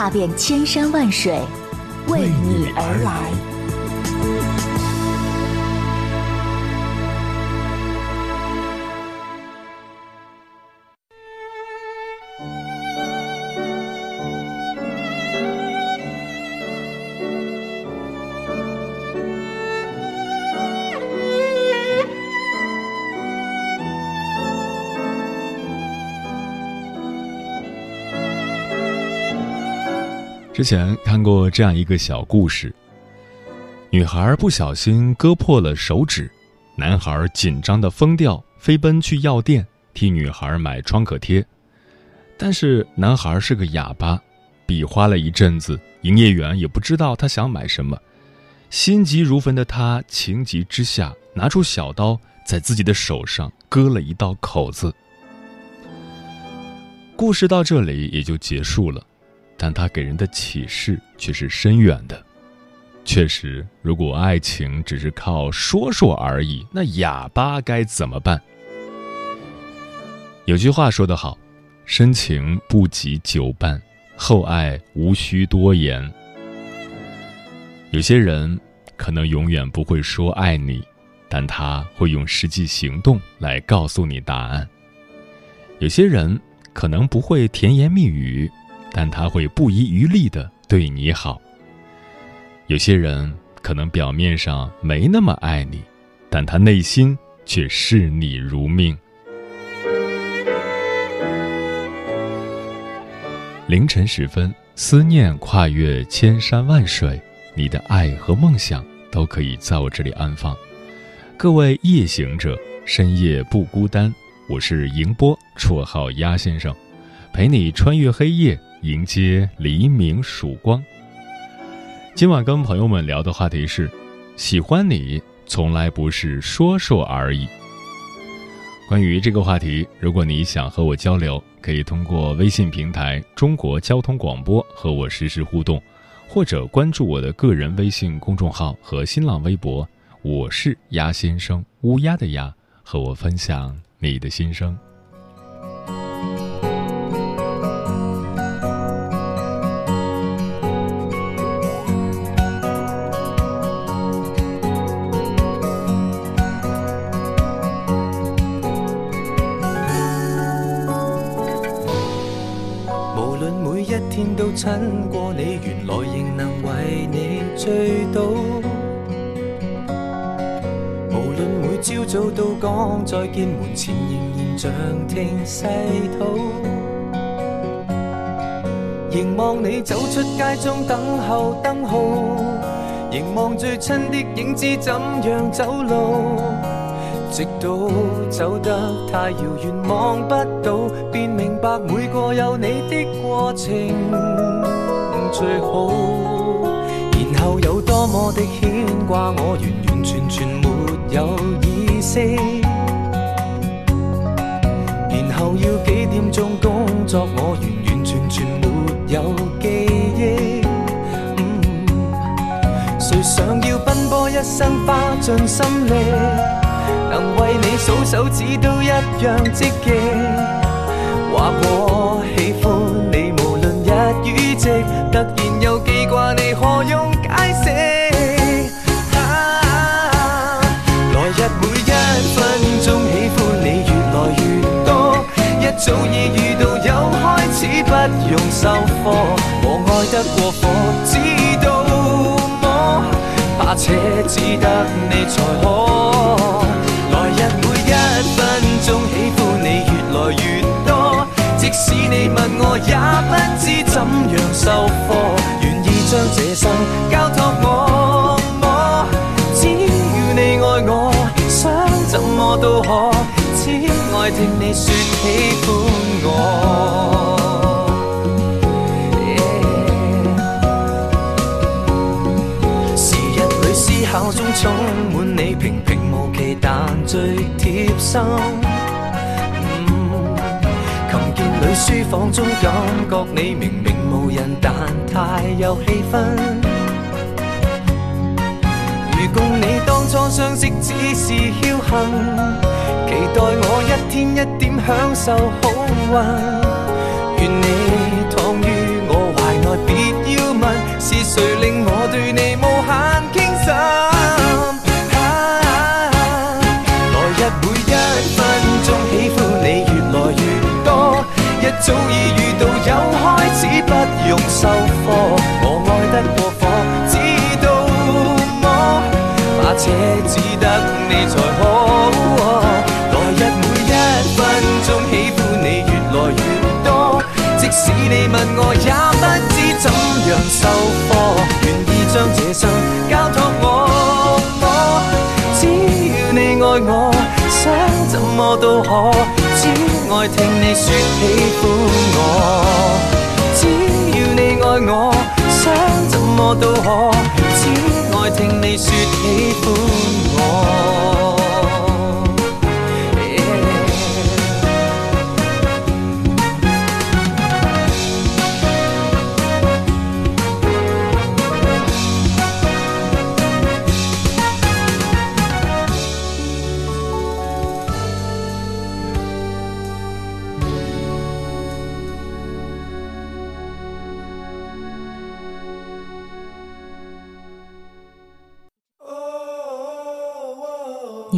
踏遍千山万水，为你而来。之前看过这样一个小故事：女孩不小心割破了手指，男孩紧张的疯掉，飞奔去药店替女孩买创可贴。但是男孩是个哑巴，比划了一阵子，营业员也不知道他想买什么。心急如焚的他情急之下，拿出小刀在自己的手上割了一道口子。故事到这里也就结束了。但他给人的启示却是深远的。确实，如果爱情只是靠说说而已，那哑巴该怎么办？有句话说得好：“深情不及久伴，厚爱无需多言。”有些人可能永远不会说爱你，但他会用实际行动来告诉你答案。有些人可能不会甜言蜜语。但他会不遗余力的对你好。有些人可能表面上没那么爱你，但他内心却视你如命。凌晨时分，思念跨越千山万水，你的爱和梦想都可以在我这里安放。各位夜行者，深夜不孤单。我是迎波，绰号鸭先生，陪你穿越黑夜。迎接黎明曙光。今晚跟朋友们聊的话题是：喜欢你从来不是说说而已。关于这个话题，如果你想和我交流，可以通过微信平台“中国交通广播”和我实时互动，或者关注我的个人微信公众号和新浪微博，我是鸭先生，乌鸦的鸭，和我分享你的心声。再见，门前仍然像听细土。凝望你走出街中等候灯号，凝望最亲的影子怎样走路。直到走得太遥远，望不到，便明白每个有你的过程最好。然后有多么的牵挂，我完完全全没有意识。然后要几点钟工作，我完完全全没有记忆。谁想要奔波一生，花尽心力？能为你数手指都一样积极，话我喜欢你，无论日与夕，突然又记挂你，何用早已遇到有开始，不用授课，我爱得过火，知道么？怕且只得你才可。你说喜欢我。时日里思考中充满你平平无奇但最贴心。琴键里书房中感觉你明明无人但太有气氛。如共你当初相识只是侥幸。待我一天一点享受好运。愿你躺于我怀内，别要问是谁令我对你你问我，也不知怎样收科。愿意将这生交托我，只要你爱我，想怎么都可。只爱听你说喜欢我，只要你爱我，想怎么都可。只爱听你说喜欢我。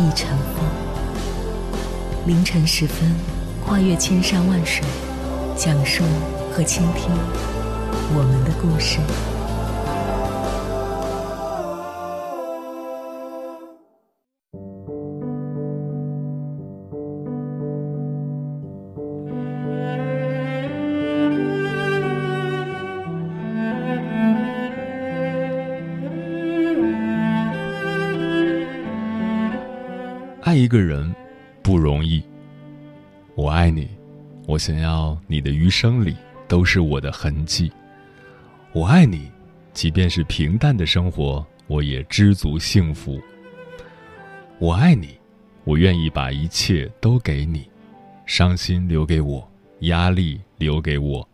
一场风，凌晨时分，跨越千山万水，讲述和倾听我们的故事。一个人不容易。我爱你，我想要你的余生里都是我的痕迹。我爱你，即便是平淡的生活，我也知足幸福。我爱你，我愿意把一切都给你，伤心留给我，压力留给我，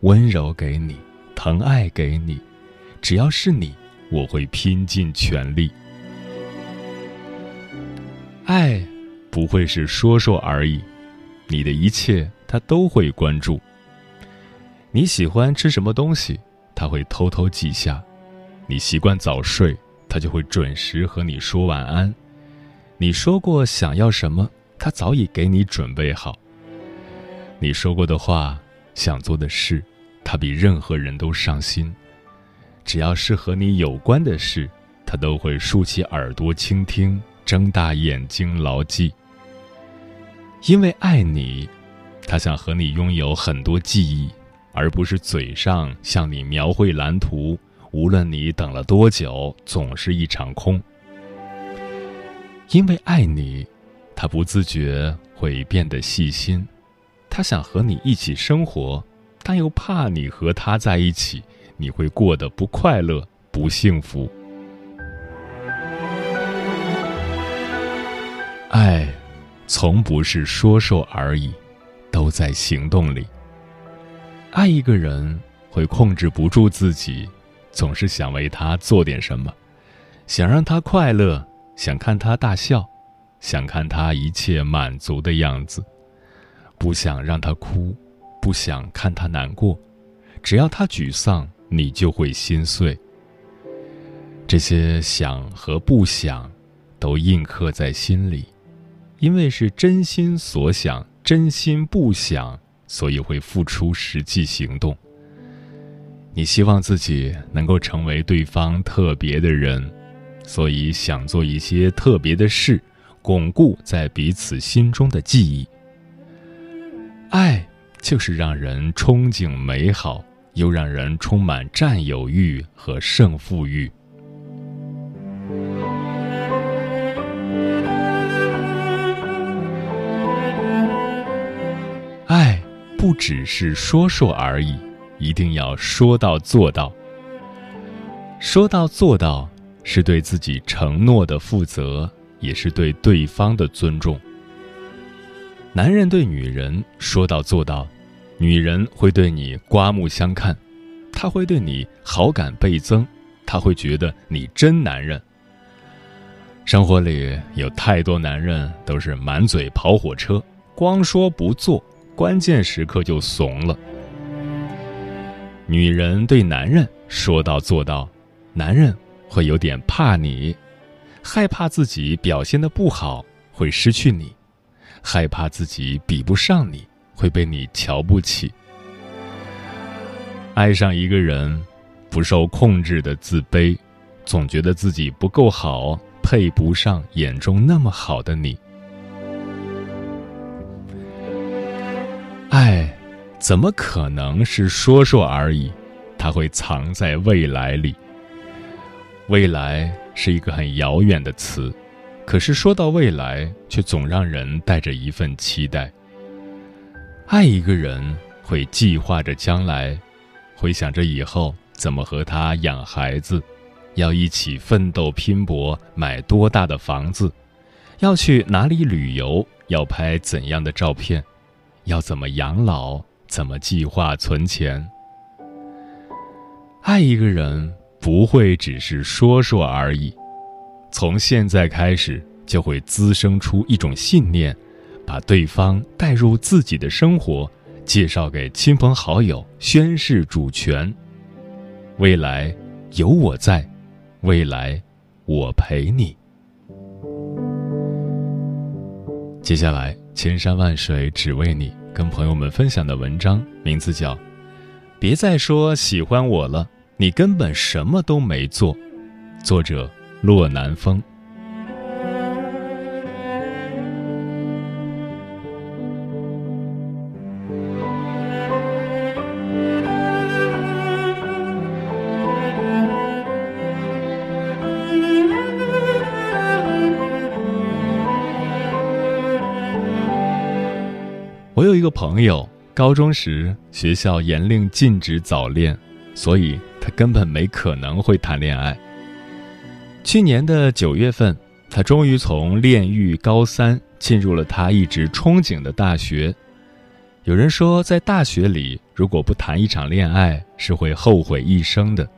温柔给你，疼爱给你，只要是你，我会拼尽全力。爱不会是说说而已，你的一切他都会关注。你喜欢吃什么东西，他会偷偷记下；你习惯早睡，他就会准时和你说晚安。你说过想要什么，他早已给你准备好。你说过的话，想做的事，他比任何人都上心。只要是和你有关的事，他都会竖起耳朵倾听。睁大眼睛牢记，因为爱你，他想和你拥有很多记忆，而不是嘴上向你描绘蓝图。无论你等了多久，总是一场空。因为爱你，他不自觉会变得细心，他想和你一起生活，但又怕你和他在一起，你会过得不快乐、不幸福。爱，从不是说说而已，都在行动里。爱一个人会控制不住自己，总是想为他做点什么，想让他快乐，想看他大笑，想看他一切满足的样子，不想让他哭，不想看他难过，只要他沮丧，你就会心碎。这些想和不想，都印刻在心里。因为是真心所想，真心不想，所以会付出实际行动。你希望自己能够成为对方特别的人，所以想做一些特别的事，巩固在彼此心中的记忆。爱就是让人憧憬美好，又让人充满占有欲和胜负欲。不只是说说而已，一定要说到做到。说到做到，是对自己承诺的负责，也是对对方的尊重。男人对女人说到做到，女人会对你刮目相看，他会对你好感倍增，他会觉得你真男人。生活里有太多男人都是满嘴跑火车，光说不做，关键时刻就怂了。女人对男人说到做到，男人会有点怕你，害怕自己表现的不好会失去你。害怕自己比不上你，会被你瞧不起。爱上一个人，不受控制的自卑，总觉得自己不够好，配不上眼中那么好的你。爱，怎么可能是说说而已？它会藏在未来里。未来是一个很遥远的词。可是说到未来，却总让人带着一份期待。爱一个人会计划着将来，会想着以后怎么和他养孩子，要一起奋斗拼搏，买多大的房子，要去哪里旅游，要拍怎样的照片，要怎么养老，怎么计划存钱。爱一个人不会只是说说而已。从现在开始，就会滋生出一种信念，把对方带入自己的生活，介绍给亲朋好友，宣誓主权。未来有我在，未来我陪你。接下来，千山万水只为你，跟朋友们分享的文章名字叫《别再说喜欢我了，你根本什么都没做》，作者。洛南风。朋友，高中时学校严令禁止早恋，所以他根本没可能会谈恋爱。去年的九月份，他终于从炼狱高三进入了他一直憧憬的大学。有人说，在大学里，如果不谈一场恋爱，是会后悔一生的。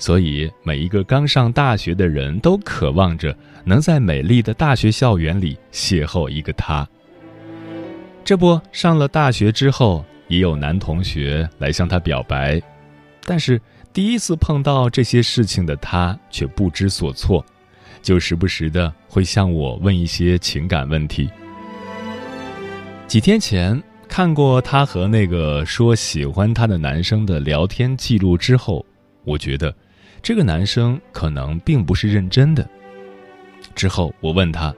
所以，每一个刚上大学的人都渴望着能在美丽的大学校园里邂逅一个他。这不，上了大学之后，也有男同学来向他表白，但是。第一次碰到这些事情的他却不知所措，就时不时的会向我问一些情感问题。几天前看过他和那个说喜欢他的男生的聊天记录之后，我觉得这个男生可能并不是认真的。之后我问他，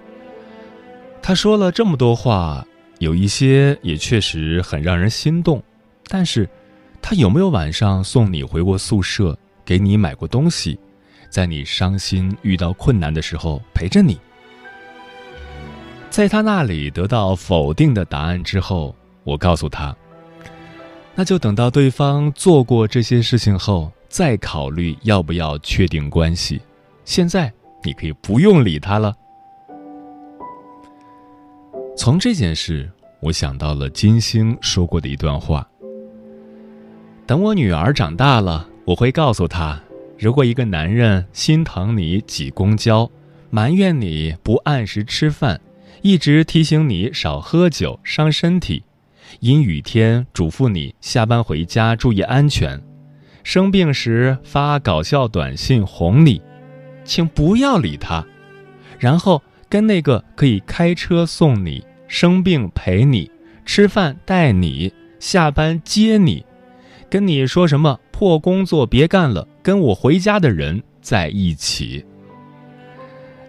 他说了这么多话，有一些也确实很让人心动，但是。他有没有晚上送你回过宿舍，给你买过东西，在你伤心遇到困难的时候陪着你？在他那里得到否定的答案之后，我告诉他，那就等到对方做过这些事情后再考虑要不要确定关系。现在你可以不用理他了。从这件事，我想到了金星说过的一段话。等我女儿长大了，我会告诉她：如果一个男人心疼你挤公交，埋怨你不按时吃饭，一直提醒你少喝酒伤身体，阴雨天嘱咐你下班回家注意安全，生病时发搞笑短信哄你，请不要理他，然后跟那个可以开车送你、生病陪你、吃饭带你、下班接你。跟你说什么破工作别干了，跟我回家的人在一起。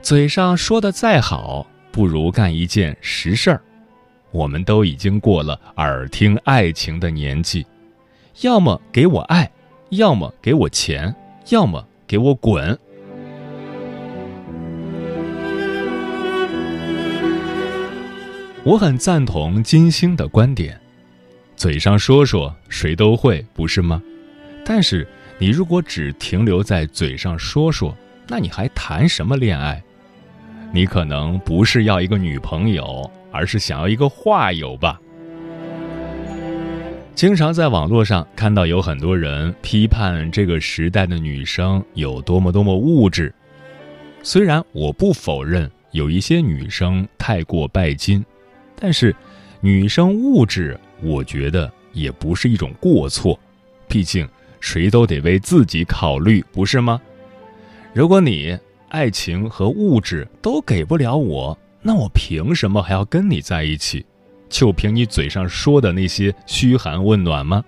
嘴上说的再好，不如干一件实事儿。我们都已经过了耳听爱情的年纪，要么给我爱，要么给我钱，要么给我滚。我很赞同金星的观点，嘴上说说谁都会，不是吗？但是你如果只停留在嘴上说说，那你还谈什么恋爱？你可能不是要一个女朋友，而是想要一个话友吧。经常在网络上看到有很多人批判这个时代的女生有多么多么物质，虽然我不否认有一些女生太过拜金。但是，女生物质，我觉得也不是一种过错，毕竟谁都得为自己考虑，不是吗？如果你爱情和物质都给不了我，那我凭什么还要跟你在一起？就凭你嘴上说的那些嘘寒问暖吗？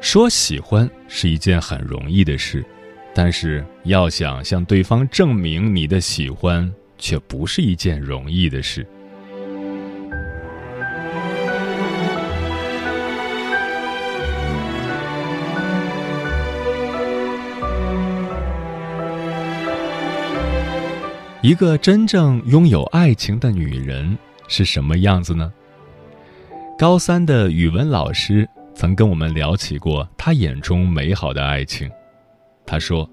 说喜欢是一件很容易的事，但是要想向对方证明你的喜欢。却不是一件容易的事。一个真正拥有爱情的女人是什么样子呢？高三的语文老师曾跟我们聊起过他眼中美好的爱情。他说：“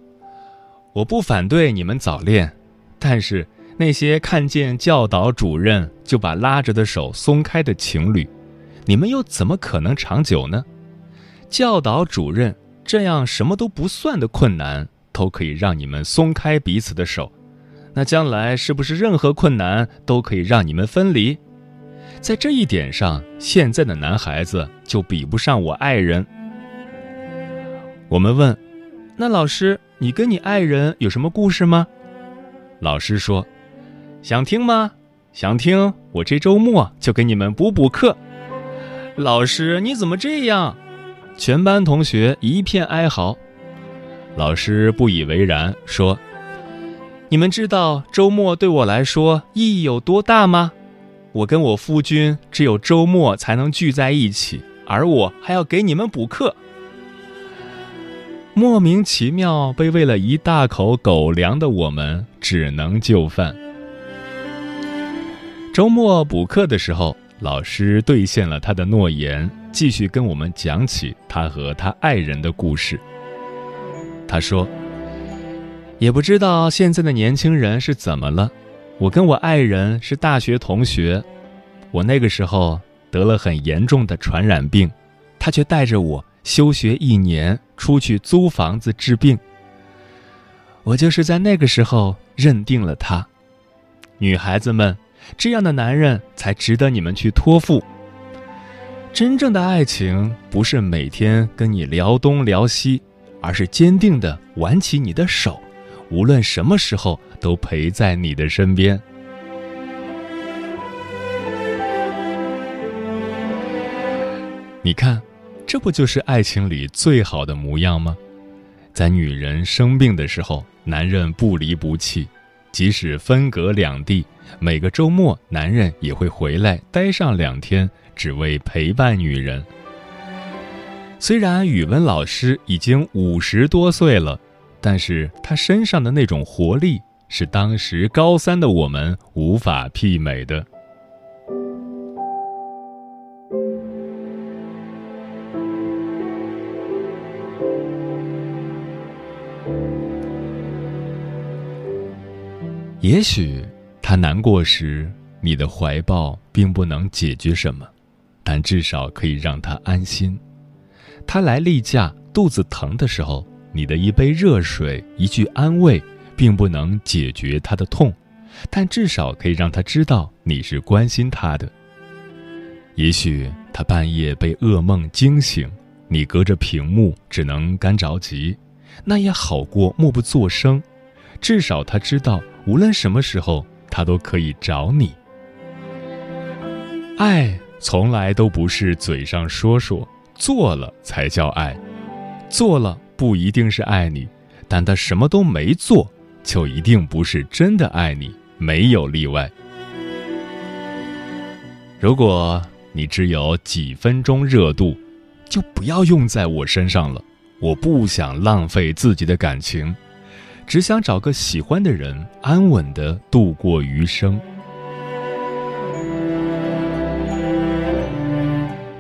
我不反对你们早恋，但是……”那些看见教导主任就把拉着的手松开的情侣，你们又怎么可能长久呢？教导主任这样什么都不算的困难都可以让你们松开彼此的手，那将来是不是任何困难都可以让你们分离？在这一点上，现在的男孩子就比不上我爱人。我们问：“那老师，你跟你爱人有什么故事吗？”老师说。想听吗？想听，我这周末就给你们补补课。老师，你怎么这样？全班同学一片哀嚎。老师不以为然，说：“你们知道周末对我来说意义有多大吗？我跟我夫君只有周末才能聚在一起，而我还要给你们补课。莫名其妙被喂了一大口狗粮的我们，只能就范。”周末补课的时候，老师兑现了他的诺言，继续跟我们讲起他和他爱人的故事。他说：“也不知道现在的年轻人是怎么了，我跟我爱人是大学同学，我那个时候得了很严重的传染病，他却带着我休学一年，出去租房子治病。我就是在那个时候认定了他，女孩子们。”这样的男人才值得你们去托付。真正的爱情不是每天跟你聊东聊西，而是坚定的挽起你的手，无论什么时候都陪在你的身边。你看，这不就是爱情里最好的模样吗？在女人生病的时候，男人不离不弃。即使分隔两地，每个周末男人也会回来待上两天，只为陪伴女人。虽然语文老师已经五十多岁了，但是他身上的那种活力是当时高三的我们无法媲美的。也许他难过时，你的怀抱并不能解决什么，但至少可以让他安心。他来例假肚子疼的时候，你的一杯热水、一句安慰，并不能解决他的痛，但至少可以让他知道你是关心他的。也许他半夜被噩梦惊醒，你隔着屏幕只能干着急，那也好过默不作声。至少他知道。无论什么时候，他都可以找你。爱从来都不是嘴上说说，做了才叫爱。做了不一定是爱你，但他什么都没做，就一定不是真的爱你，没有例外。如果你只有几分钟热度，就不要用在我身上了。我不想浪费自己的感情，只想找个喜欢的人，安稳的度过余生。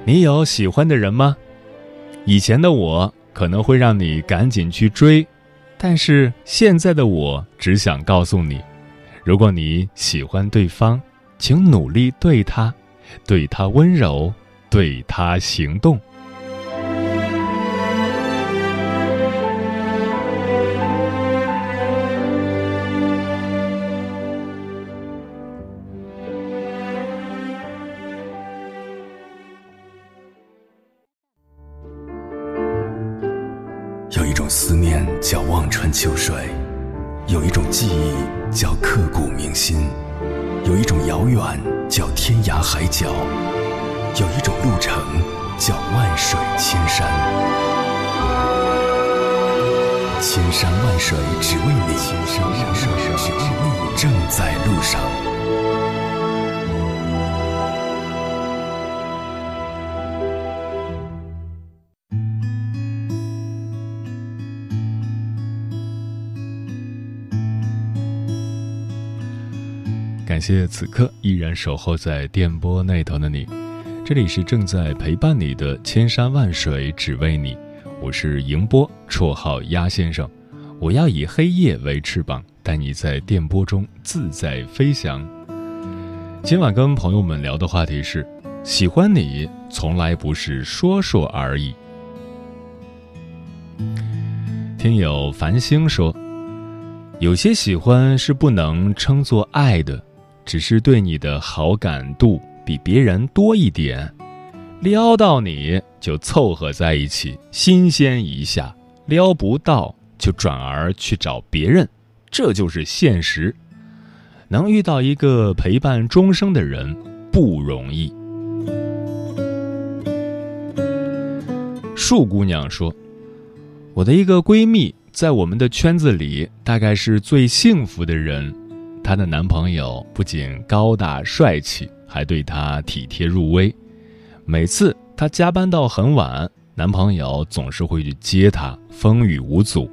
你有喜欢的人吗？以前的我可能会让你赶紧去追，但是现在的我只想告诉你：如果你喜欢对方，请努力对他。对他温柔，对他行动。感谢此刻依然守候在电波那头的你，这里是正在陪伴你的千山万水只为你，我是迎波，绰号鸭先生，我要以黑夜为翅膀，带你在电波中自在飞翔。今晚跟朋友们聊的话题是：喜欢你从来不是说说而已。听友繁星说，有些喜欢是不能称作爱的。只是对你的好感度比别人多一点，撩到你就凑合在一起，新鲜一下；撩不到就转而去找别人，这就是现实。能遇到一个陪伴终生的人不容易。树姑娘说：“我的一个闺蜜在我们的圈子里，大概是最幸福的人。”她的男朋友不仅高大帅气，还对她体贴入微。每次她加班到很晚，男朋友总是会去接她，风雨无阻。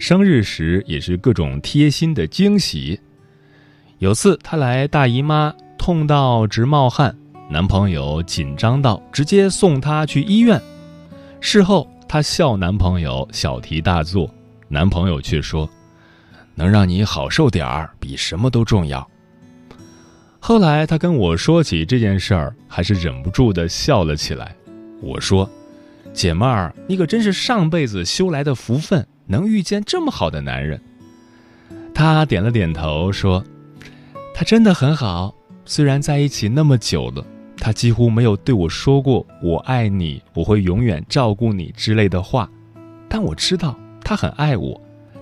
生日时也是各种贴心的惊喜。有次她来大姨妈，痛到直冒汗，男朋友紧张到直接送她去医院。事后她笑男朋友小题大做，男朋友却说。能让你好受点儿，比什么都重要。后来他跟我说起这件事儿，还是忍不住的笑了起来。我说：“姐妹儿，你可真是上辈子修来的福分，能遇见这么好的男人。”他点了点头，说：“他真的很好。虽然在一起那么久了，他几乎没有对我说过‘我爱你，我会永远照顾你’之类的话，但我知道他很爱我。”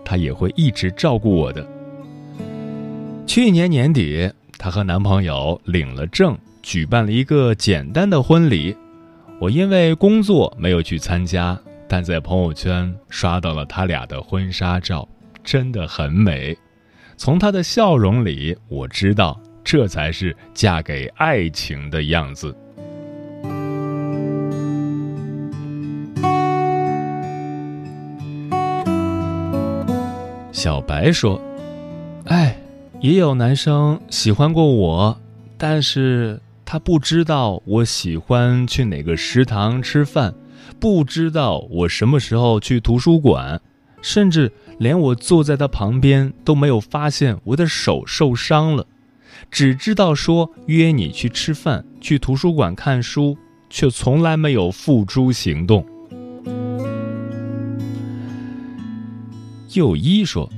她也会一直照顾我的。去年年底，她和男朋友领了证，举办了一个简单的婚礼。我因为工作没有去参加，但在朋友圈刷到了他俩的婚纱照，真的很美。从她的笑容里，我知道这才是嫁给爱情的样子。小白说：“哎，也有男生喜欢过我，但是他不知道我喜欢去哪个食堂吃饭，不知道我什么时候去图书馆，甚至连我坐在他旁边都没有发现我的手受伤了，只知道说约你去吃饭、去图书馆看书，却从来没有付诸行动。”又一说：“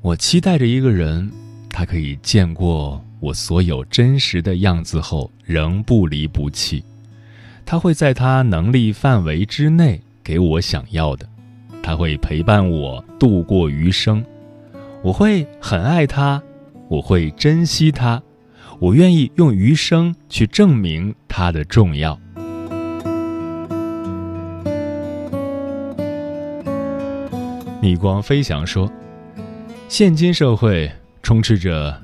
我期待着一个人，他可以见过我所有真实的样子后，仍不离不弃。他会在他能力范围之内给我想要的，他会陪伴我度过余生。我会很爱他，我会珍惜他，我愿意用余生去证明他的重要。”逆光飞翔说：“现今社会充斥着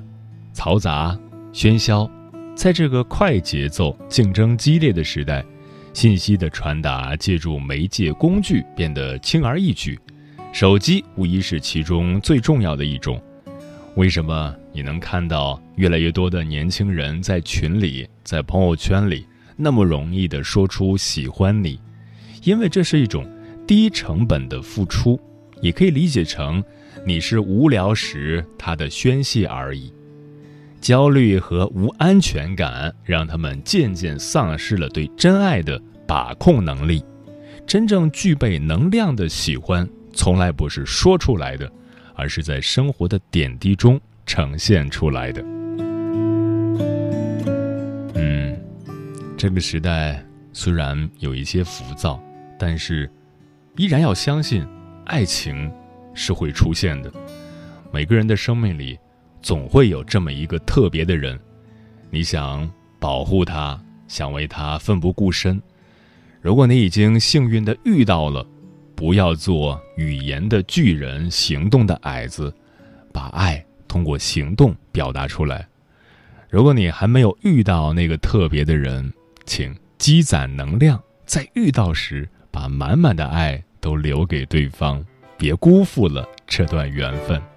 嘈杂、喧嚣，在这个快节奏、竞争激烈的时代，信息的传达借助媒介工具变得轻而易举，手机无疑是其中最重要的一种。为什么你能看到越来越多的年轻人在群里、在朋友圈里那么容易的说出喜欢你？因为这是一种低成本的付出，也可以理解成。你是无聊时他的宣泄而已，焦虑和无安全感让他们渐渐丧失了对真爱的把控能力。真正具备能量的喜欢，从来不是说出来的，而是在生活的点滴中呈现出来的。嗯，这个时代虽然有一些浮躁，但是依然要相信爱情。是会出现的。每个人的生命里，总会有这么一个特别的人，你想保护他，想为他奋不顾身。如果你已经幸运的遇到了，不要做语言的巨人，行动的矮子，把爱通过行动表达出来。如果你还没有遇到那个特别的人，请积攒能量，在遇到时，把满满的爱都留给对方。别辜负了这段缘分。